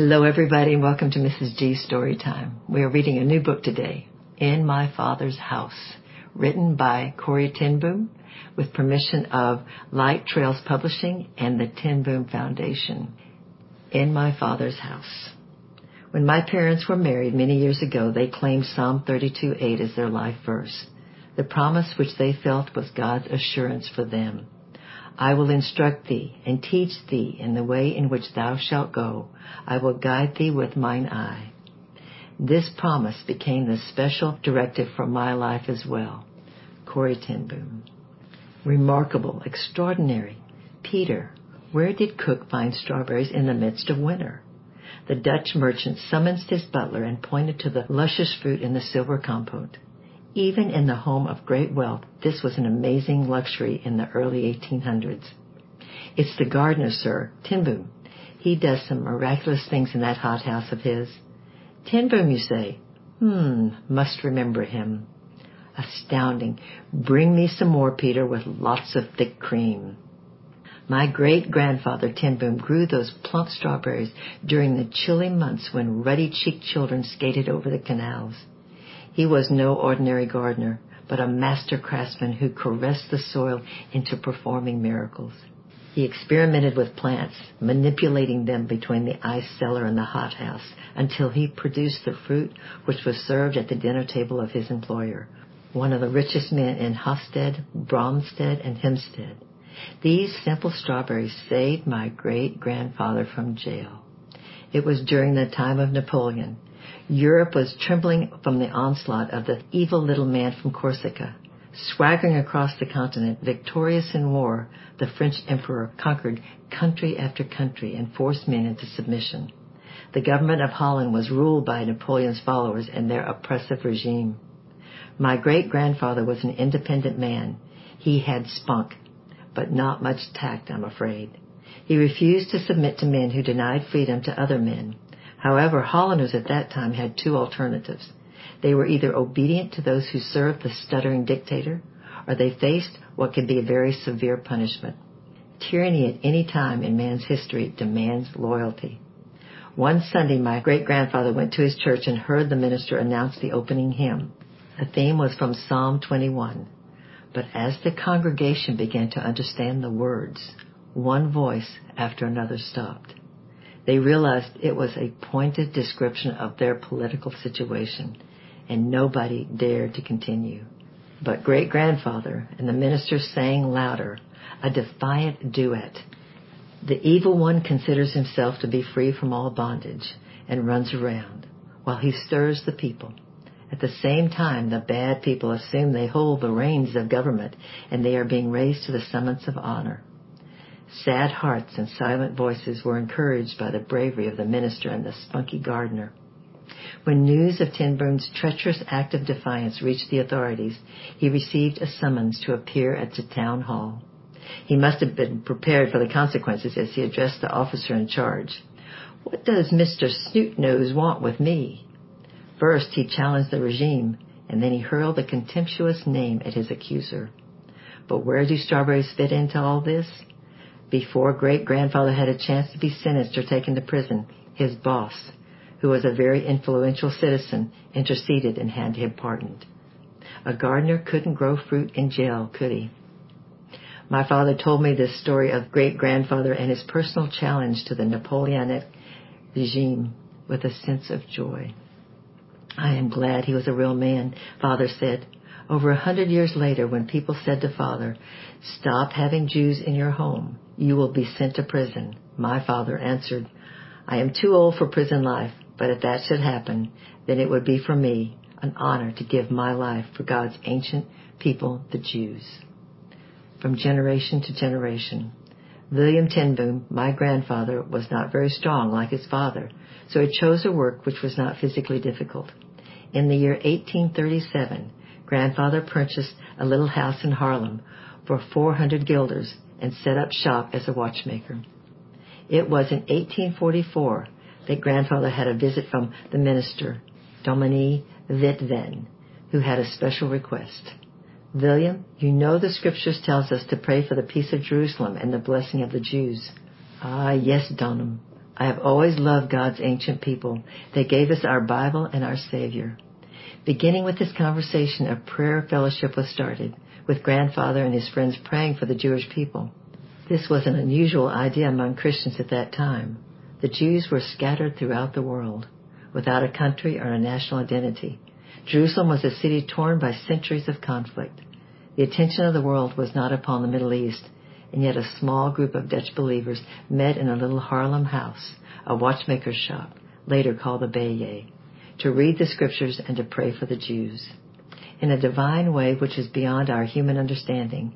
Hello, everybody, and welcome to Mrs. G Story Time. We are reading a new book today, In My Father's House, written by Corrie ten Boom, with permission of Light Trails Publishing and the Tinboom Foundation. In My Father's House. When my parents were married many years ago, they claimed Psalm 32:8 as their life verse, the promise which they felt was God's assurance for them. I will instruct thee and teach thee in the way in which thou shalt go. I will guide thee with mine eye. This promise became the special directive for my life as well. Corrie ten Boom. Remarkable, extraordinary. Peter, where did Cook find strawberries in the midst of winter? The Dutch merchant summoned his butler and pointed to the luscious fruit in the silver compote. Even in the home of great wealth, this was an amazing luxury in the early 1800s. It's the gardener, sir, ten He does some miraculous things in that hothouse of his. ten you say? Hmm, must remember him. Astounding. Bring me some more, Peter, with lots of thick cream. My great grandfather ten Boom grew those plump strawberries during the chilly months when ruddy cheeked children skated over the canals. He was no ordinary gardener, but a master craftsman who caressed the soil into performing miracles. He experimented with plants, manipulating them between the ice cellar and the hothouse until he produced the fruit which was served at the dinner table of his employer, one of the richest men in Hofstede, Bromstead, and Hempstead. These simple strawberries saved my great grandfather from jail. It was during the time of Napoleon, Europe was trembling from the onslaught of the evil little man from Corsica. Swaggering across the continent, victorious in war, the French emperor conquered country after country and forced men into submission. The government of Holland was ruled by Napoleon's followers and their oppressive regime. My great grandfather was an independent man. He had spunk, but not much tact, I'm afraid. He refused to submit to men who denied freedom to other men. However, Hollanders at that time had two alternatives. They were either obedient to those who served the stuttering dictator, or they faced what could be a very severe punishment. Tyranny at any time in man's history demands loyalty. One Sunday, my great grandfather went to his church and heard the minister announce the opening hymn. The theme was from Psalm 21. But as the congregation began to understand the words, one voice after another stopped. They realized it was a pointed description of their political situation, and nobody dared to continue. But great grandfather and the minister sang louder, a defiant duet. The evil one considers himself to be free from all bondage and runs around while he stirs the people. At the same time, the bad people assume they hold the reins of government and they are being raised to the summits of honor. Sad hearts and silent voices were encouraged by the bravery of the minister and the spunky gardener. When news of ten Boom's treacherous act of defiance reached the authorities, he received a summons to appear at the town hall. He must have been prepared for the consequences as he addressed the officer in charge. What does Mr. Snoot Nose want with me? First, he challenged the regime, and then he hurled a contemptuous name at his accuser. But where do strawberries fit into all this? Before great grandfather had a chance to be sentenced or taken to prison, his boss, who was a very influential citizen, interceded and had him pardoned. A gardener couldn't grow fruit in jail, could he? My father told me this story of great grandfather and his personal challenge to the Napoleonic regime with a sense of joy. I am glad he was a real man, father said. Over a hundred years later, when people said to father, stop having Jews in your home, you will be sent to prison. My father answered, I am too old for prison life, but if that should happen, then it would be for me an honor to give my life for God's ancient people, the Jews. From generation to generation. William ten Boom, my grandfather, was not very strong like his father, so he chose a work which was not physically difficult. In the year 1837, grandfather purchased a little house in Haarlem for 400 guilders and set up shop as a watchmaker. It was in 1844 that grandfather had a visit from the minister, Dominie Witwen, who had a special request. William, you know the scriptures tells us to pray for the peace of Jerusalem and the blessing of the Jews. Ah, yes, Donham. I have always loved God's ancient people. They gave us our Bible and our Savior. Beginning with this conversation, a prayer fellowship was started, with grandfather and his friends praying for the Jewish people. This was an unusual idea among Christians at that time. The Jews were scattered throughout the world, without a country or a national identity. Jerusalem was a city torn by centuries of conflict. The attention of the world was not upon the Middle East, and yet a small group of Dutch believers met in a little Haarlem house, a watchmaker's shop, later called the Beje, to read the scriptures and to pray for the Jews. In a divine way which is beyond our human understanding,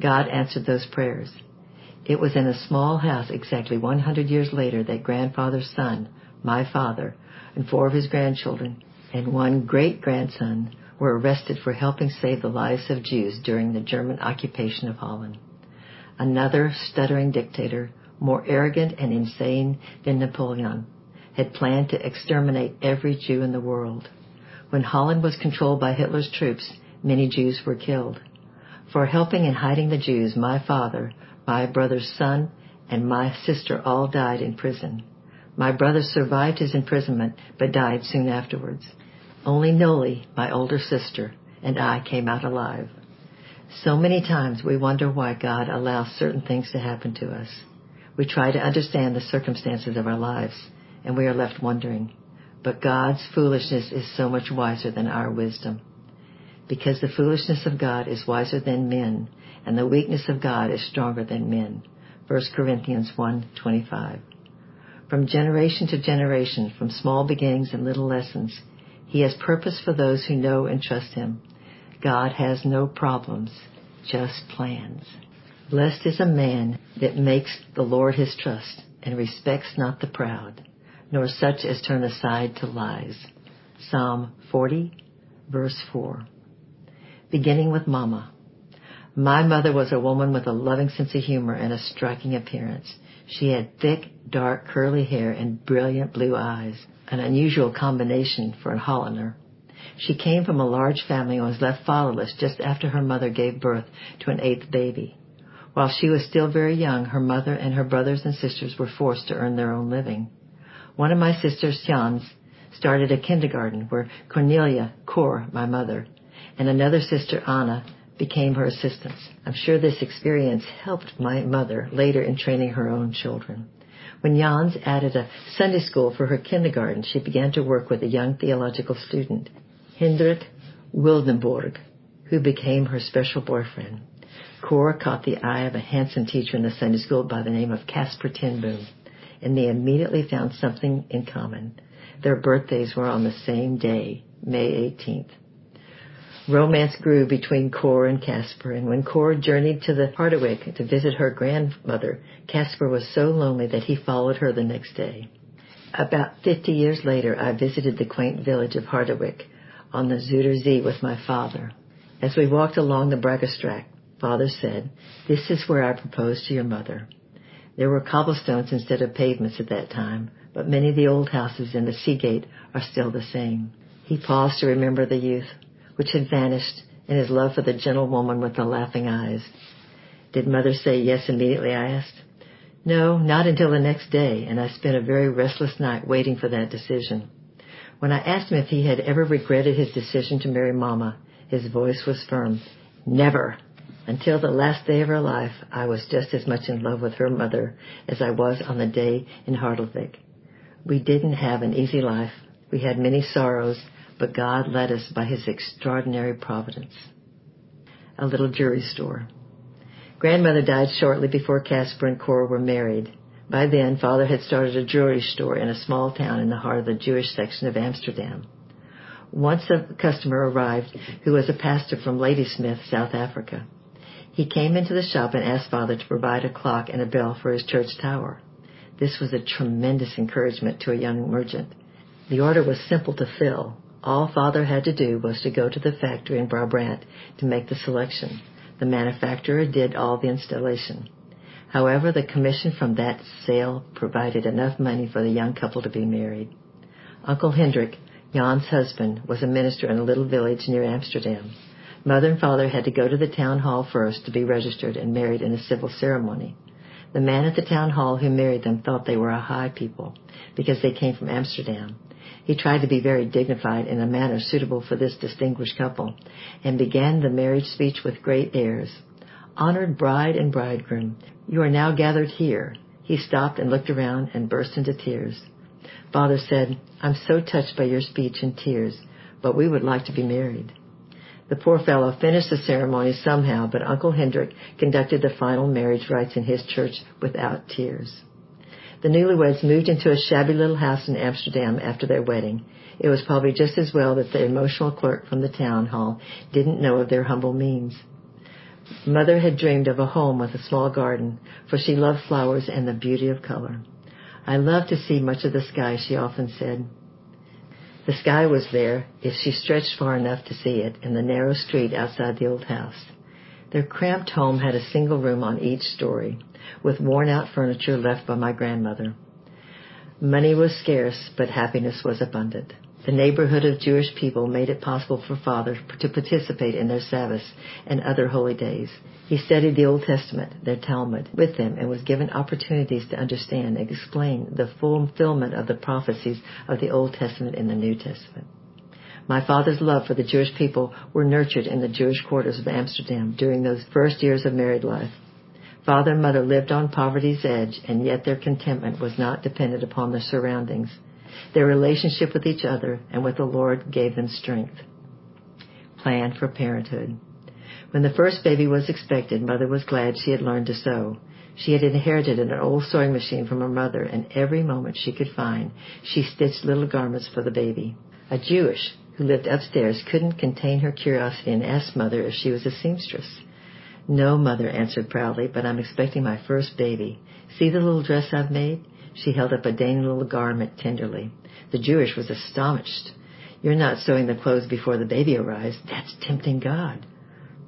God answered those prayers. It was in a small house exactly 100 years later that grandfather's son, my father, and four of his grandchildren, and one great grandson were arrested for helping save the lives of Jews during the German occupation of Holland another stuttering dictator, more arrogant and insane than Napoleon, had planned to exterminate every Jew in the world. When Holland was controlled by Hitler's troops, many Jews were killed. For helping and hiding the Jews, my father, my brother's son, and my sister all died in prison. My brother survived his imprisonment but died soon afterwards. Only Nollie, my older sister, and I came out alive. So many times we wonder why God allows certain things to happen to us. We try to understand the circumstances of our lives, and we are left wondering. But God's foolishness is so much wiser than our wisdom. Because the foolishness of God is wiser than men, and the weakness of God is stronger than men. 1 Corinthians 1:25. From generation to generation, from small beginnings and little lessons, He has purpose for those who know and trust Him. God has no problems, just plans. Blessed is a man that makes the Lord his trust and respects not the proud, nor such as turn aside to lies. Psalm 40, verse 4. Beginning with Mama. My mother was a woman with a loving sense of humor and a striking appearance. She had thick, dark, curly hair and brilliant blue eyes, an unusual combination for a Hollander. She came from a large family and was left fatherless just after her mother gave birth to an eighth baby. While she was still very young, her mother and her brothers and sisters were forced to earn their own living. One of my sisters, Jans, started a kindergarten where Cornelia Cor, my mother, and another sister, Anna, became her assistants. I'm sure this experience helped my mother later in training her own children. When Jans added a Sunday school for her kindergarten, she began to work with a young theological student. Hendrik Wildenborg, who became her special boyfriend. Cora caught the eye of a handsome teacher in the Sunday school by the name of Casper ten Boom, and they immediately found something in common. Their birthdays were on the same day, May 18th. Romance grew between Cora and Casper, and when Cora journeyed to the Harderwijk to visit her grandmother, Casper was so lonely that he followed her the next day. About 50 years later, I visited the quaint village of Harderwijk, on the Zuiderzee with my father. As we walked along the Bruggestraat, father said, This is where I proposed to your mother. There were cobblestones instead of pavements at that time, but many of the old houses in the Seagate are still the same. He paused to remember the youth, which had vanished, and his love for the gentle woman with the laughing eyes. Did mother say yes immediately, I asked. No, not until the next day, and I spent a very restless night waiting for that decision. When I asked him if he had ever regretted his decision to marry Mama, his voice was firm. Never. Until the last day of her life, I was just as much in love with her mother as I was on the day in Harderwijk. We didn't have an easy life. We had many sorrows, but God led us by his extraordinary providence. A little jewelry store. Grandmother died shortly before Casper and Cora were married. By then, father had started a jewelry store in a small town in the heart of the Jewish section of Amsterdam. Once a customer arrived who was a pastor from Ladysmith, South Africa. He came into the shop and asked father to provide a clock and a bell for his church tower. This was a tremendous encouragement to a young merchant. The order was simple to fill. All father had to do was to go to the factory in Brabant to make the selection. The manufacturer did all the installation. However, the commission from that sale provided enough money for the young couple to be married. Uncle Hendrik, Jan's husband, was a minister in a little village near Amsterdam. Mother and father had to go to the town hall first to be registered and married in a civil ceremony. The man at the town hall who married them thought they were a high people because they came from Amsterdam. He tried to be very dignified in a manner suitable for this distinguished couple, and began the marriage speech with great airs. Honored bride and bridegroom, you are now gathered here. He stopped and looked around and burst into tears. Father said, I'm so touched by your speech and tears, but we would like to be married. The poor fellow finished the ceremony somehow, but Uncle Hendrik conducted the final marriage rites in his church without tears. The newlyweds moved into a shabby little house in Amsterdam after their wedding. It was probably just as well that the emotional clerk from the town hall didn't know of their humble means. Mother had dreamed of a home with a small garden, for she loved flowers and the beauty of color. I love to see much of the sky, she often said. The sky was there if she stretched far enough to see it in the narrow street outside the old house. Their cramped home had a single room on each story, with worn out furniture left by my grandmother. Money was scarce, but happiness was abundant. The neighborhood of Jewish people made it possible for father to participate in their Sabbaths and other holy days. He studied the Old Testament, their Talmud, with them and was given opportunities to understand and explain the fulfillment of the prophecies of the Old Testament in the New Testament. My father's love for the Jewish people were nurtured in the Jewish quarters of Amsterdam during those first years of married life. Father and mother lived on poverty's edge, and yet their contentment was not dependent upon their surroundings. Their relationship with each other and with the Lord gave them strength. Plan for parenthood. When the first baby was expected, mother was glad she had learned to sew. She had inherited an old sewing machine from her mother, and every moment she could find, she stitched little garments for the baby. A Jewish who lived upstairs couldn't contain her curiosity and asked mother if she was a seamstress. No, mother answered proudly, but I'm expecting my first baby. See the little dress I've made? She held up a dainty little garment tenderly. The Jewish was astonished. You're not sewing the clothes before the baby arrives. That's tempting God.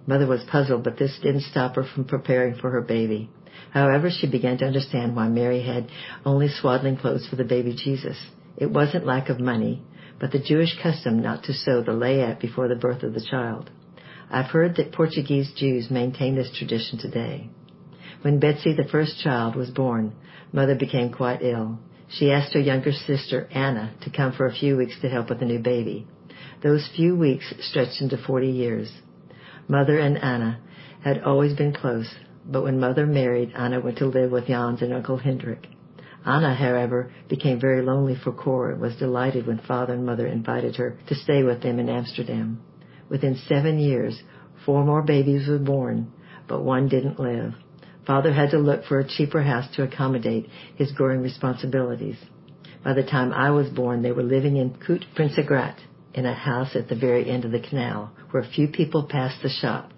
Mother was puzzled, but this didn't stop her from preparing for her baby. However, she began to understand why Mary had only swaddling clothes for the baby Jesus. It wasn't lack of money, but the Jewish custom not to sew the layette before the birth of the child. I've heard that Portuguese Jews maintain this tradition today. When Betsy, the first child, was born, mother became quite ill. She asked her younger sister, Anna, to come for a few weeks to help with the new baby. Those few weeks stretched into 40 years. Mother and Anna had always been close, but when mother married, Anna went to live with Jans and Uncle Hendrik. Anna, however, became very lonely for Cor and was delighted when father and mother invited her to stay with them in Amsterdam. Within seven years, four more babies were born, but one didn't live. Father had to look for a cheaper house to accommodate his growing responsibilities. By the time I was born, they were living in Korte Prinsengracht in a house at the very end of the canal where few people passed the shop.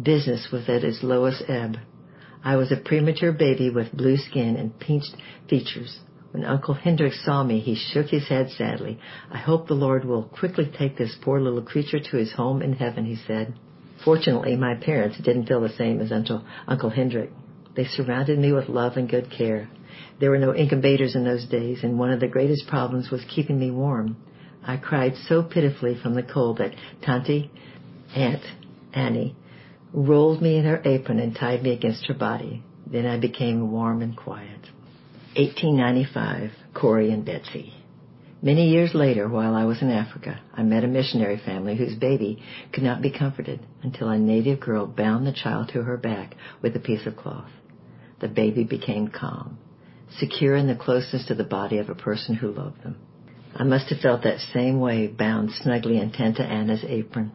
Business was at its lowest ebb. I was a premature baby with blue skin and pinched features. When Uncle Hendrik saw me, he shook his head sadly. I hope the Lord will quickly take this poor little creature to his home in heaven, he said. Fortunately, my parents didn't feel the same as Uncle, Uncle Hendrik. They surrounded me with love and good care. There were no incubators in those days, and one of the greatest problems was keeping me warm. I cried so pitifully from the cold that Tante, Aunt Annie, rolled me in her apron and tied me against her body. Then I became warm and quiet. 1895, Corrie and Betsy. Many years later, while I was in Africa, I met a missionary family whose baby could not be comforted until a native girl bound the child to her back with a piece of cloth. The baby became calm, secure in the closeness to the body of a person who loved them. I must have felt that same way bound snugly in Tanta Anna's apron.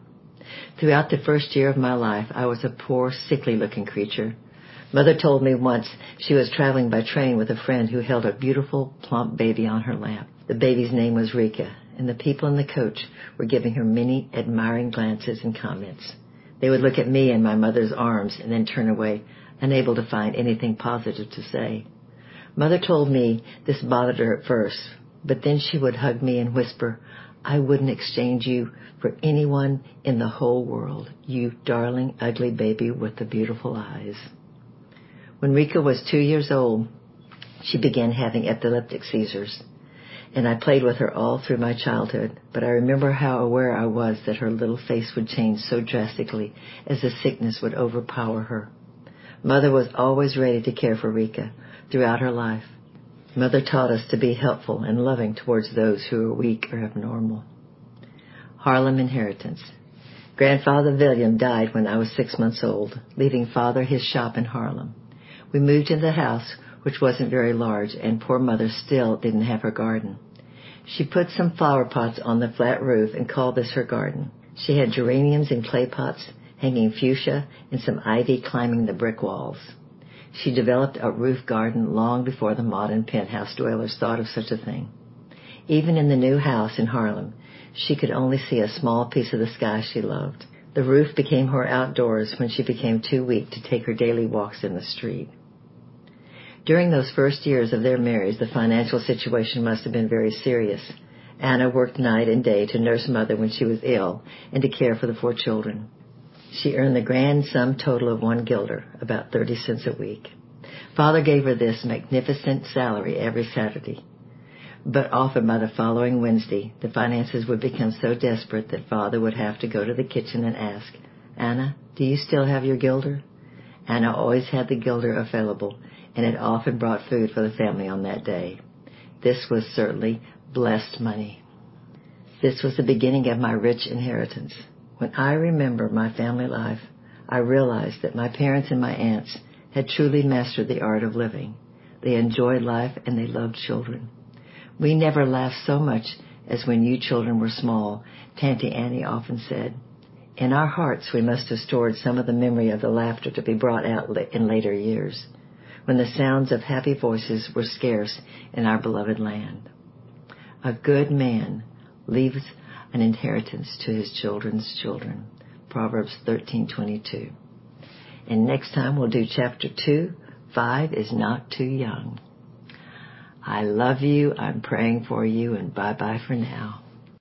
Throughout the first year of my life, I was a poor, sickly looking creature Mother told me once she was traveling by train with a friend who held a beautiful, plump baby on her lap. The baby's name was Rika, and the people in the coach were giving her many admiring glances and comments. They would look at me in my mother's arms and then turn away, unable to find anything positive to say. Mother told me this bothered her at first, but then she would hug me and whisper, I wouldn't exchange you for anyone in the whole world, you darling, ugly baby with the beautiful eyes. When Rika was two years old, she began having epileptic seizures, and I played with her all through my childhood, but I remember how aware I was that her little face would change so drastically as the sickness would overpower her. Mother was always ready to care for Rika throughout her life. Mother taught us to be helpful and loving towards those who are weak or abnormal. Haarlem inheritance. Grandfather William died when I was six months old, leaving father his shop in Haarlem. We moved into the house, which wasn't very large, and poor mother still didn't have her garden. She put some flower pots on the flat roof and called this her garden. She had geraniums in clay pots, hanging fuchsia, and some ivy climbing the brick walls. She developed a roof garden long before the modern penthouse dwellers thought of such a thing. Even in the new house in Haarlem, she could only see a small piece of the sky she loved. The roof became her outdoors when she became too weak to take her daily walks in the street. During those first years of their marriage, the financial situation must have been very serious. Anna worked night and day to nurse mother when she was ill and to care for the four children. She earned the grand sum total of one guilder, about 30 cents a week. Father gave her this magnificent salary every Saturday. But often by the following Wednesday, the finances would become so desperate that father would have to go to the kitchen and ask, Anna, do you still have your guilder? Anna always had the guilder available, and it often brought food for the family on that day. This was certainly blessed money. This was the beginning of my rich inheritance. When I remember my family life, I realize that my parents and my aunts had truly mastered the art of living. They enjoyed life and they loved children. We never laughed so much as when you children were small, Tanty Annie often said. In our hearts we must have stored some of the memory of the laughter to be brought out in later years, when the sounds of happy voices were scarce in our beloved land. A good man leaves an inheritance to his children's children. Proverbs 13:22. And next time we'll do chapter 2, 5 is not too young. I love you. I'm praying for you and bye bye for now.